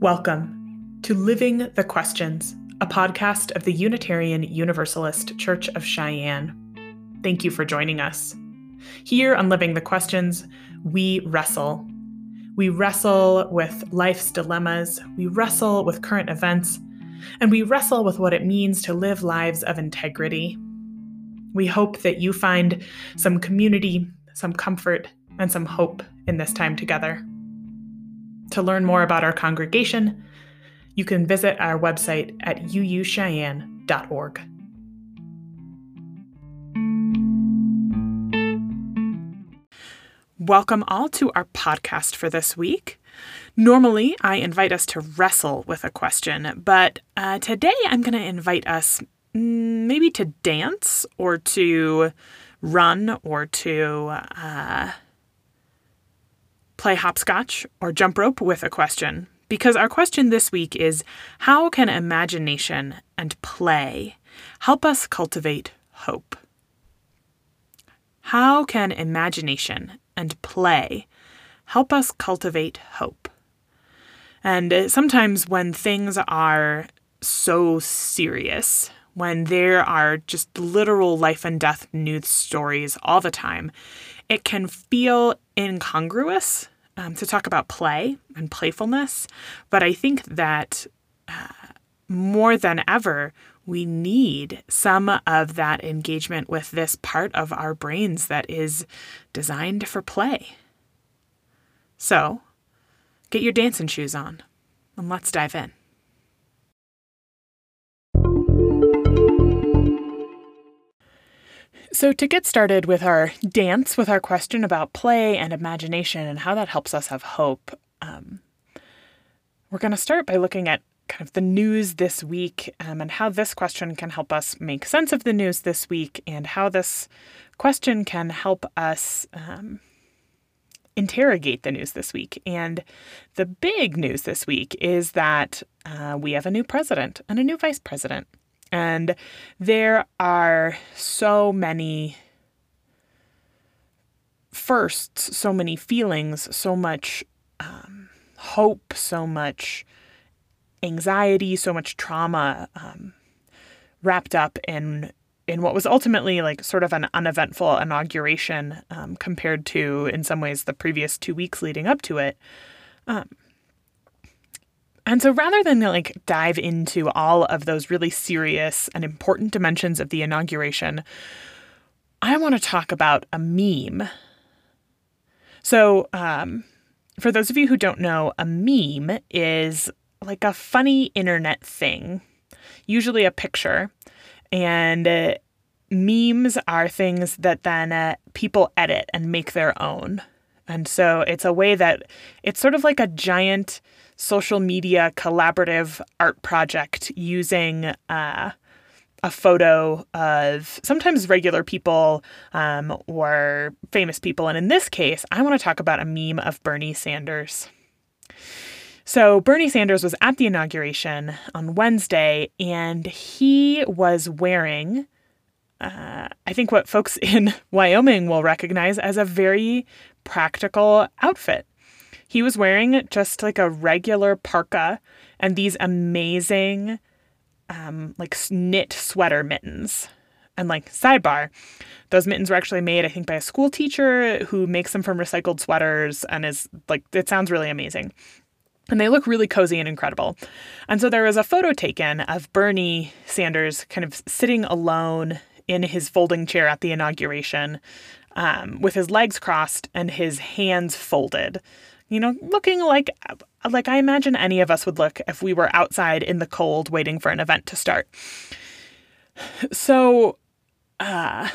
Welcome to Living the Questions, a podcast of the Unitarian Universalist Church of Cheyenne. Thank you for joining us. Here on Living the Questions, we wrestle. We wrestle with life's dilemmas, we wrestle with current events, and we wrestle with what it means to live lives of integrity. We hope that you find some community, some comfort, and some hope in this time together. To learn more about our congregation, you can visit our website at uucheyenne.org. Welcome all to our podcast for this week. Normally, I invite us to wrestle with a question, but uh, today I'm going to invite us mm, maybe to dance or to run or to uh, play hopscotch or jump rope with a question. Because our question this week is How can imagination and play help us cultivate hope? How can imagination and play help us cultivate hope? And uh, sometimes when things are so serious, when there are just literal life and death news stories all the time, it can feel incongruous um, to talk about play and playfulness. But I think that uh, more than ever, we need some of that engagement with this part of our brains that is designed for play. So, get your dancing shoes on and let's dive in. So, to get started with our dance, with our question about play and imagination and how that helps us have hope, um, we're going to start by looking at kind of the news this week um, and how this question can help us make sense of the news this week and how this question can help us um, interrogate the news this week. And the big news this week is that uh, we have a new president and a new vice president. And there are so many firsts, so many feelings, so much um, hope, so much anxiety, so much trauma um, wrapped up in in what was ultimately like sort of an uneventful inauguration um, compared to, in some ways, the previous two weeks leading up to it. Um, and so rather than like dive into all of those really serious and important dimensions of the inauguration, I want to talk about a meme. So, um, for those of you who don't know, a meme is like a funny internet thing, usually a picture. And uh, memes are things that then uh, people edit and make their own. And so it's a way that it's sort of like a giant social media collaborative art project using uh, a photo of sometimes regular people um, or famous people. And in this case, I want to talk about a meme of Bernie Sanders. So, Bernie Sanders was at the inauguration on Wednesday, and he was wearing, uh, I think, what folks in Wyoming will recognize as a very practical outfit. He was wearing just like a regular parka and these amazing, um, like knit sweater mittens. And like sidebar, those mittens were actually made, I think, by a school teacher who makes them from recycled sweaters and is like, it sounds really amazing. And they look really cozy and incredible. And so there was a photo taken of Bernie Sanders kind of sitting alone in his folding chair at the inauguration um, with his legs crossed and his hands folded you know, looking like like I imagine any of us would look if we were outside in the cold waiting for an event to start. So uh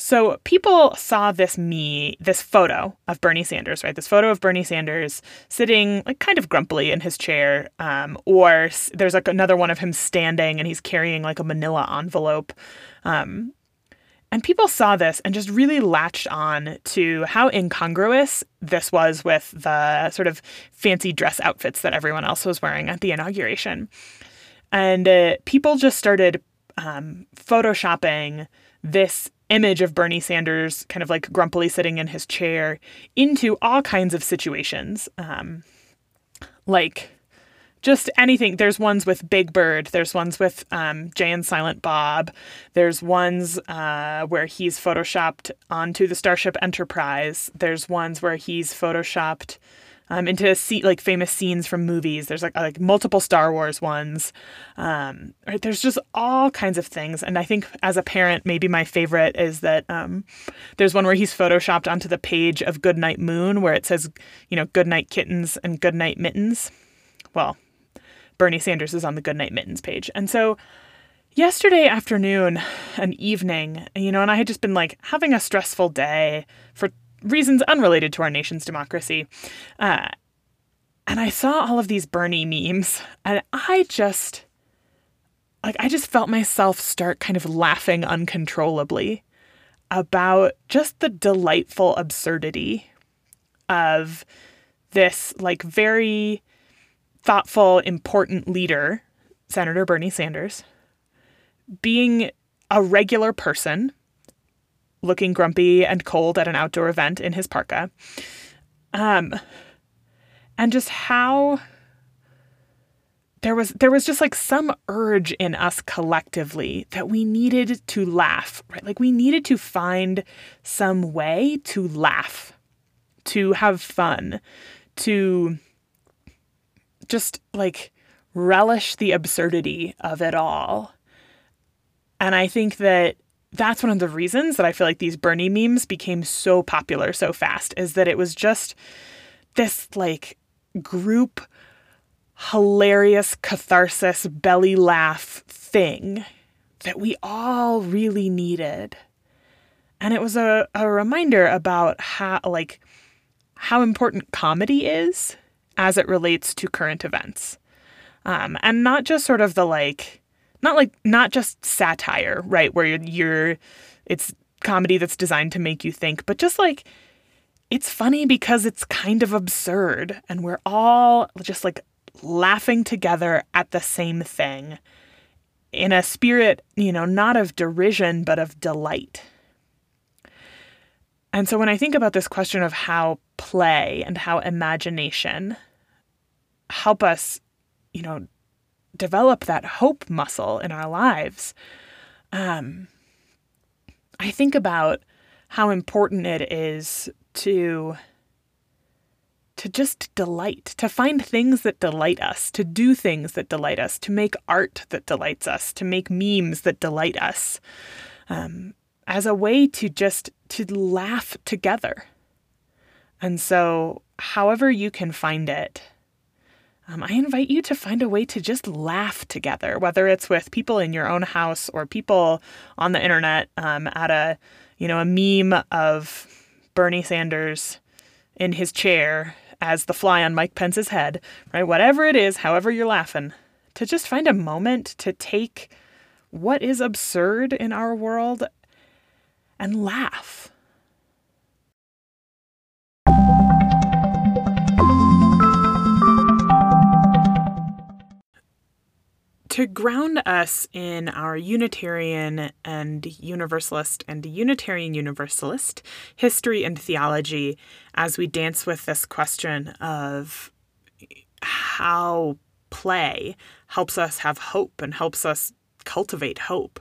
so people saw this me this photo of Bernie Sanders, right? This photo of Bernie Sanders sitting like kind of grumpily in his chair, um, or there's like another one of him standing and he's carrying like a Manila envelope. Um, and people saw this and just really latched on to how incongruous this was with the sort of fancy dress outfits that everyone else was wearing at the inauguration. And uh, people just started um, photoshopping this image of Bernie Sanders kind of like grumpily sitting in his chair into all kinds of situations. Um, like just anything. There's ones with Big Bird. There's ones with um, Jay and Silent Bob. There's ones uh, where he's photoshopped onto the Starship Enterprise. There's ones where he's photoshopped um, into like famous scenes from movies. There's like like multiple Star Wars ones. Um, right? There's just all kinds of things. And I think as a parent, maybe my favorite is that um, there's one where he's photoshopped onto the page of Goodnight Moon, where it says, you know, Goodnight Kittens and Goodnight Mittens. Well, Bernie Sanders is on the Goodnight Mittens page. And so yesterday afternoon and evening, you know, and I had just been like having a stressful day for reasons unrelated to our nation's democracy. Uh, and I saw all of these Bernie memes, and I just, like, I just felt myself start kind of laughing uncontrollably about just the delightful absurdity of this, like, very thoughtful, important leader, Senator Bernie Sanders, being a regular person, looking grumpy and cold at an outdoor event in his parka. Um, and just how there was there was just like some urge in us collectively that we needed to laugh, right? Like we needed to find some way to laugh, to have fun, to just like relish the absurdity of it all. And I think that that's one of the reasons that I feel like these Bernie memes became so popular so fast is that it was just this like group hilarious catharsis belly laugh thing that we all really needed. And it was a, a reminder about how like how important comedy is as it relates to current events. Um, and not just sort of the like, not like, not just satire, right? Where you're, you're, it's comedy that's designed to make you think, but just like, it's funny because it's kind of absurd and we're all just like laughing together at the same thing in a spirit, you know, not of derision, but of delight. And so when I think about this question of how play and how imagination help us, you know, develop that hope muscle in our lives. Um, I think about how important it is to to just delight, to find things that delight us, to do things that delight us, to make art that delights us, to make memes that delight us, um, as a way to just to laugh together. And so, however you can find it, um, I invite you to find a way to just laugh together, whether it's with people in your own house or people on the internet um, at a, you know, a meme of Bernie Sanders in his chair as the fly on Mike Pence's head, right? Whatever it is, however you're laughing, to just find a moment to take what is absurd in our world and laugh. To ground us in our Unitarian and Universalist and Unitarian Universalist history and theology as we dance with this question of how play helps us have hope and helps us cultivate hope.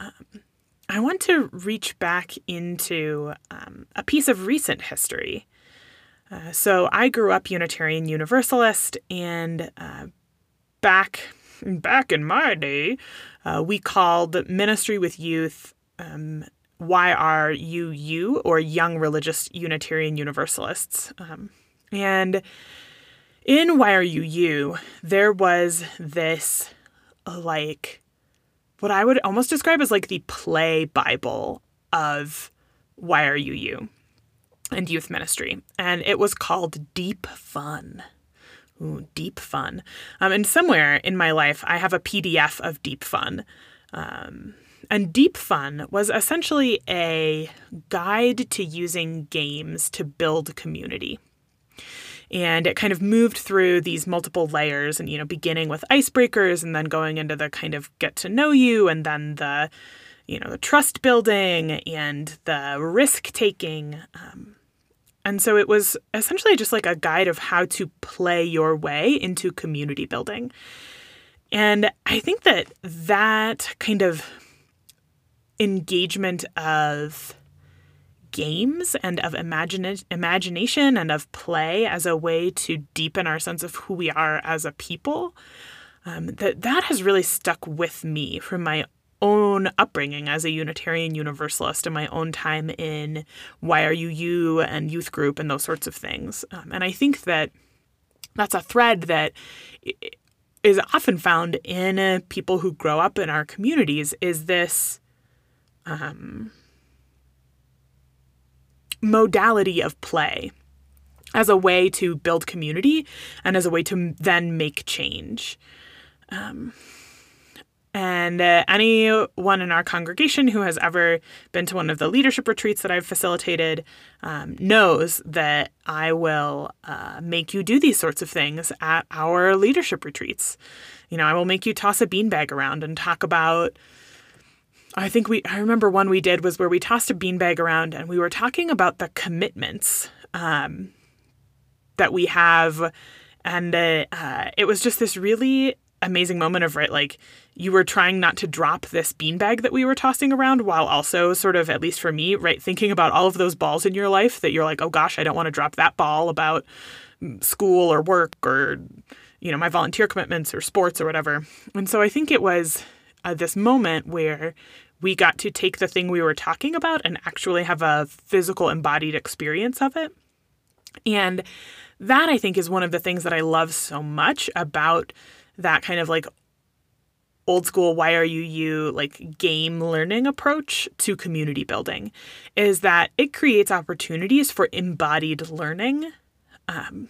Um, I want to reach back into um, a piece of recent history. Uh, so I grew up Unitarian Universalist, and uh, back back in my day, uh, we called ministry with youth um, YRUU, or Young Religious Unitarian Universalists. Um, and in YRUU, there was this, like, what I would almost describe as like the play Bible of YRUU and youth ministry. And it was called Deep Fun. Ooh, deep fun. Um, and somewhere in my life, I have a PDF of Deep Fun. Um, and Deep Fun was essentially a guide to using games to build community. And it kind of moved through these multiple layers and, you know, beginning with icebreakers and then going into the kind of get to know you and then the, you know, the trust building and the risk taking. Um, And so it was essentially just like a guide of how to play your way into community building. And I think that that kind of engagement of games and of imagine- imagination and of play as a way to deepen our sense of who we are as a people um, that that has really stuck with me from my own upbringing as a Unitarian Universalist and my own time in YRUU and youth group and those sorts of things. Um, and I think that that's a thread that is often found in uh, people who grow up in our communities is this um, modality of play as a way to build community and as a way to then make change. Um, and uh, anyone in our congregation who has ever been to one of the leadership retreats that I've facilitated um, knows that I will uh, make you do these sorts of things at our leadership retreats. You know, I will make you toss a beanbag around and talk about. I think we, I remember one we did was where we tossed a beanbag around and we were talking about the commitments um, that we have. And uh, uh, it was just this really amazing moment of right like you were trying not to drop this beanbag that we were tossing around while also sort of at least for me right thinking about all of those balls in your life that you're like oh gosh i don't want to drop that ball about school or work or you know my volunteer commitments or sports or whatever. And so i think it was uh, this moment where we got to take the thing we were talking about and actually have a physical embodied experience of it. And that i think is one of the things that i love so much about that kind of like old school YRUU like game learning approach to community building is that it creates opportunities for embodied learning um,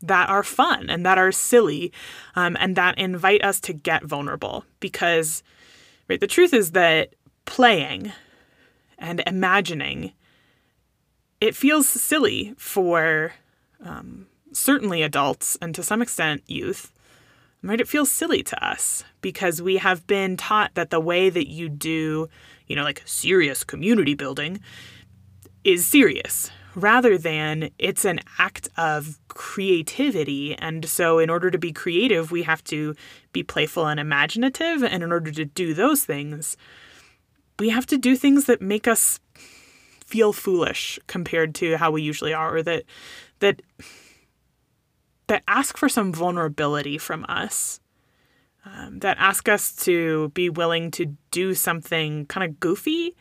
that are fun and that are silly um, and that invite us to get vulnerable. Because right the truth is that playing and imagining it feels silly for um, certainly adults and to some extent youth right? It feels silly to us because we have been taught that the way that you do, you know, like serious community building is serious rather than it's an act of creativity. And so, in order to be creative, we have to be playful and imaginative. And in order to do those things, we have to do things that make us feel foolish compared to how we usually are, or that, that, that ask for some vulnerability from us, um, that ask us to be willing to do something kind of goofy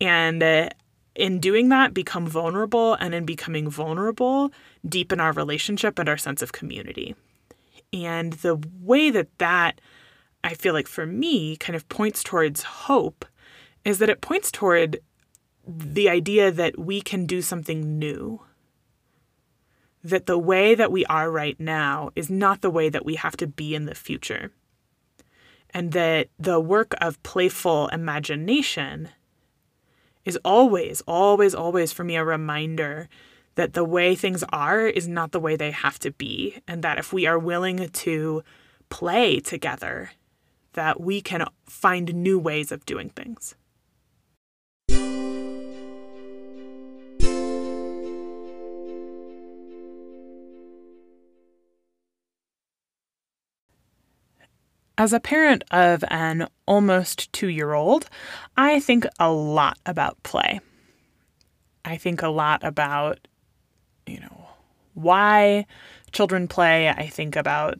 and uh, in doing that become vulnerable and in becoming vulnerable deepen our relationship and our sense of community. And the way that that i feel like for me kind of points towards hope is that it points toward the idea that we can do something new that the way that we are right now is not the way that we have to be in the future. And that the work of playful imagination is always, always, always for me a reminder that the way things are is not the way they have to be. And that if we are willing to play together, that we can find new ways of doing things. As a parent of an almost two year old, I think a lot about play. I think a lot about, you know, why children play. I think about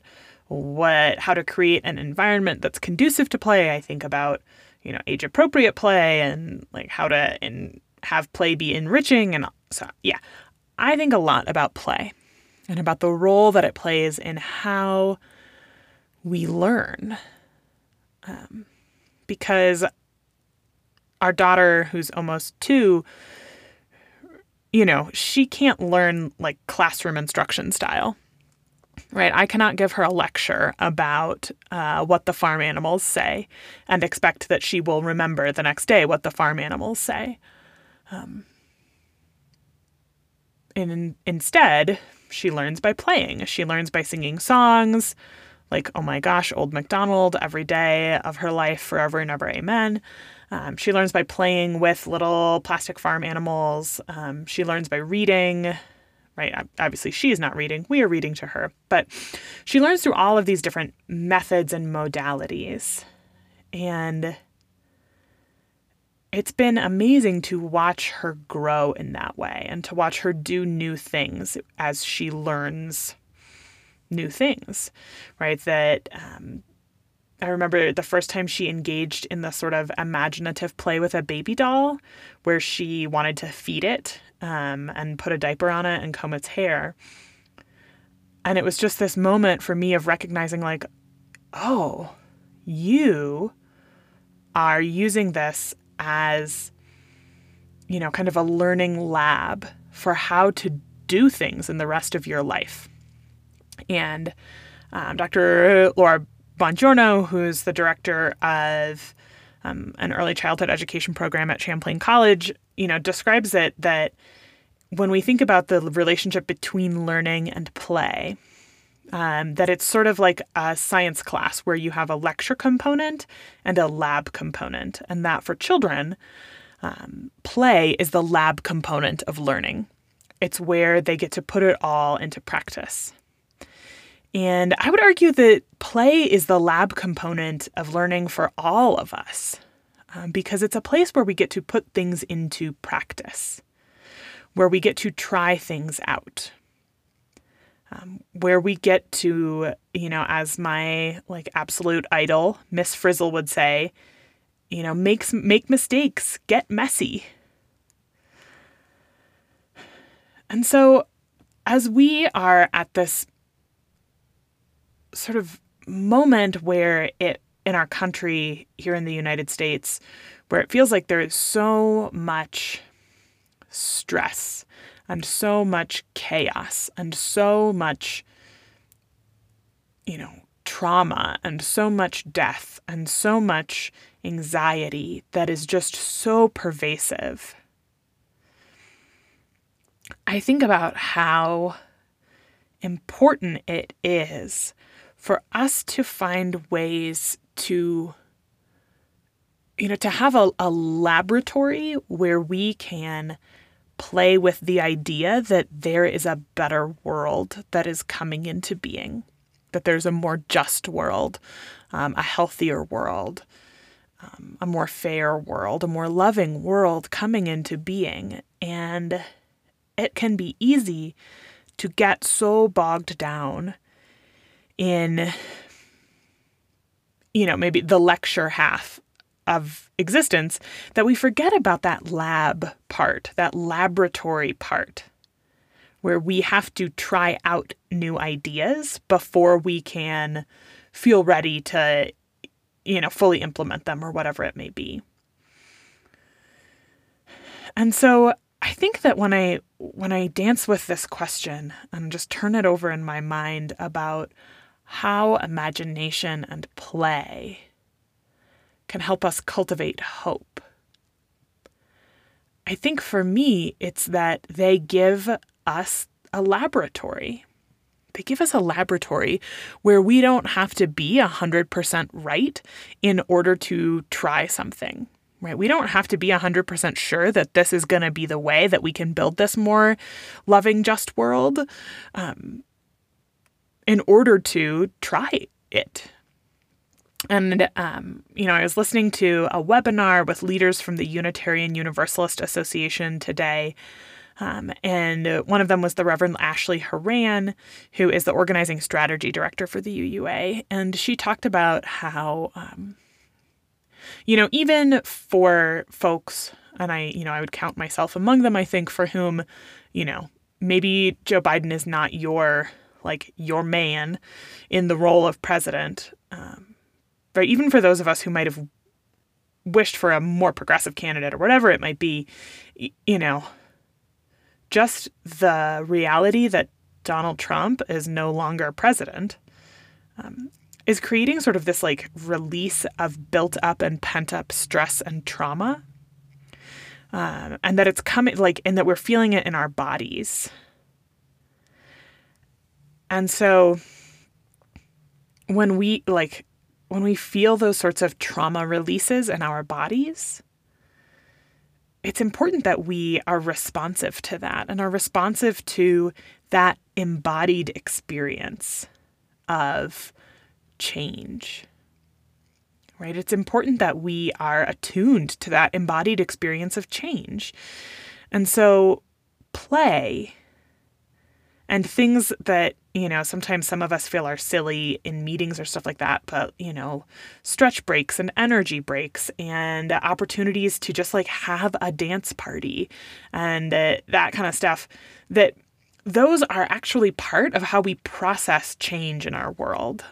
what how to create an environment that's conducive to play. I think about, you know, age appropriate play and like how to and have play be enriching and so yeah. I think a lot about play and about the role that it plays in how we learn. Um, because our daughter, who's almost two, you know, she can't learn like classroom instruction style, right? I cannot give her a lecture about uh, what the farm animals say and expect that she will remember the next day what the farm animals say. Um, and instead, she learns by playing. She learns by singing songs, like, oh my gosh, Old MacDonald every day of her life, forever and ever, amen. Um, she learns by playing with little plastic farm animals. Um, she learns by reading, right? Obviously, she is not reading. We are reading to her. But she learns through all of these different methods and modalities. And it's been amazing to watch her grow in that way and to watch her do new things as she learns new things, right? That um, I remember the first time she engaged in the sort of imaginative play with a baby doll where she wanted to feed it um, and put a diaper on it and comb its hair. And it was just this moment for me of recognizing, like, oh, you are using this as, you know, kind of a learning lab for how to do things in the rest of your life. And um, Dr. Laura Bongiorno, who's the director of um, an early childhood education program at Champlain College, you know, describes it that when we think about the relationship between learning and play, um, that it's sort of like a science class where you have a lecture component and a lab component, and that for children, um, play is the lab component of learning. It's where they get to put it all into practice. And I would argue that play is the lab component of learning for all of us um, because it's a place where we get to put things into practice, where we get to try things out. Um, where we get to, you know, as my like absolute idol, Miss Frizzle would say, you know, make make mistakes, get messy. And so, as we are at this sort of moment where it in our country here in the United States where it feels like there is so much stress and so much chaos and so much you know trauma and so much death and so much anxiety that is just so pervasive. I think about how important it is for us to find ways to you know to have a, a laboratory where we can play with the idea that there is a better world that is coming into being that there's a more just world um, a healthier world um, a more fair world a more loving world coming into being. And it can be easy to get so bogged down in you know, maybe the lecture half of existence that we forget about that lab part, that laboratory part, where we have to try out new ideas before we can feel ready to, you know, fully implement them or whatever it may be. And so I think that when I when I dance with this question and just turn it over in my mind about how imagination and play can help us cultivate hope. I think for me, it's that they give us a laboratory. They give us a laboratory where we don't have to be 100% right in order to try something, right? We don't have to be 100% sure that this is going to be the way that we can build this more loving, just world. Um, in order to try it. And, um, you know, I was listening to a webinar with leaders from the Unitarian Universalist Association today. Um, and one of them was the Reverend Ashley Horan, who is the organizing strategy director for the UUA. And she talked about how, um, you know, even for folks, and I, you know, I would count myself among them, I think, for whom, you know, maybe Joe Biden is not your like your man in the role of president. Um, right? Even for those of us who might have wished for a more progressive candidate or whatever it might be, you know, just the reality that Donald Trump is no longer president um, is creating sort of this like release of built up and pent up stress and trauma. Um, and that it's coming like, and that we're feeling it in our bodies. And so when we like when we feel those sorts of trauma releases in our bodies, it's important that we are responsive to that and are responsive to that embodied experience of change. Right? It's important that we are attuned to that embodied experience of change. And so, play and things that you know sometimes some of us feel are silly in meetings or stuff like that but you know stretch breaks and energy breaks and opportunities to just like have a dance party and uh, that kind of stuff that those are actually part of how we process change in our world.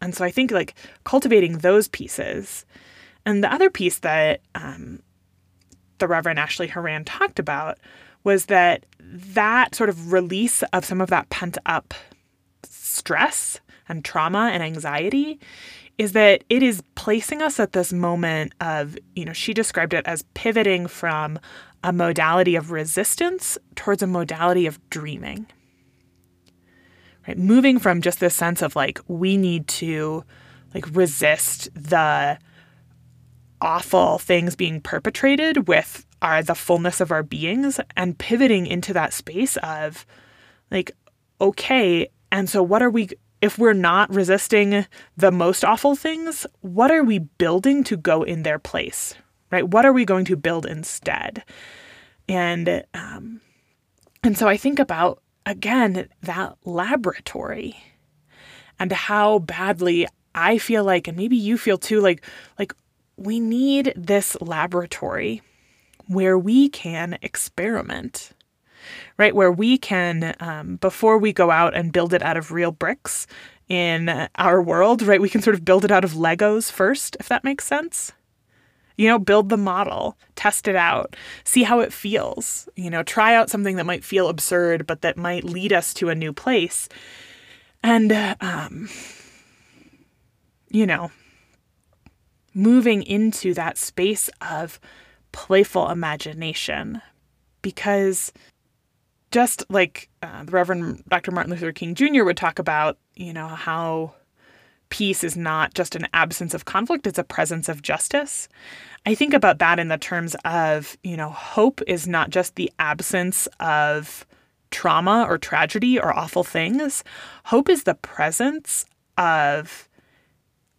And so i think like cultivating those pieces. And the other piece that um, the reverend ashley horan talked about was that that sort of release of some of that pent up stress and trauma and anxiety is that it is placing us at this moment of, you know, she described it as pivoting from a modality of resistance towards a modality of dreaming. Right? Moving from just this sense of like, we need to like resist the awful things being perpetrated with are the fullness of our beings and pivoting into that space of like, okay, and so what are we, if we're not resisting the most awful things, what are we building to go in their place, right? What are we going to build instead? And, um, and so I think about, again, that laboratory and how badly I feel like, and maybe you feel too, like, like we need this laboratory where we can experiment, right? Where we can, um, before we go out and build it out of real bricks in our world, right? We can sort of build it out of Legos first, if that makes sense. You know, build the model, test it out, see how it feels. You know, try out something that might feel absurd, but that might lead us to a new place. And, um, you know, moving into that space of playful imagination because just like uh, the Reverend Dr. Martin Luther King Jr. would talk about, you know, how peace is not just an absence of conflict, it's a presence of justice. I think about that in the terms of, you know, hope is not just the absence of trauma or tragedy or awful things. Hope is the presence of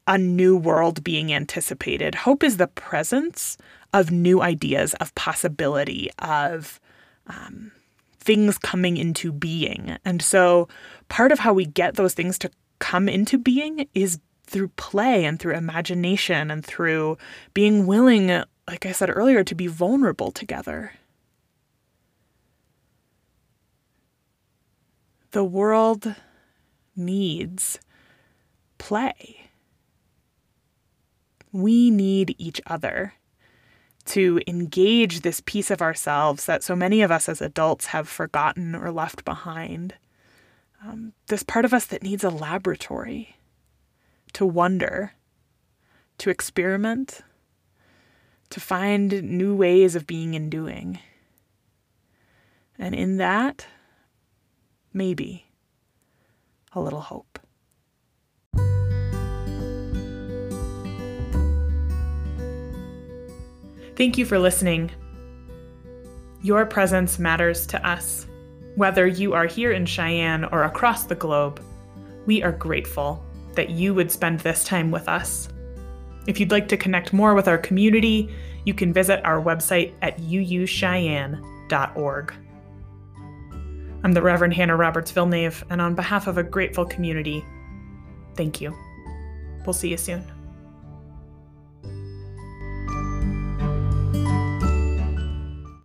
a new world being anticipated. Hope is the presence of new ideas, of possibility, of um, things coming into being. And so part of how we get those things to come into being is through play and through imagination and through being willing, like I said earlier, to be vulnerable together. The world needs play. We need each other to engage this piece of ourselves that so many of us as adults have forgotten or left behind. Um, this part of us that needs a laboratory to wonder, to experiment, to find new ways of being and doing. And in that, maybe a little hope. Thank you for listening. Your presence matters to us. Whether you are here in Cheyenne or across the globe, we are grateful that you would spend this time with us. If you'd like to connect more with our community, you can visit our website at uucheyenne.org. I'm the Reverend Hannah Roberts Villeneuve, and on behalf of a grateful community, thank you. We'll see you soon.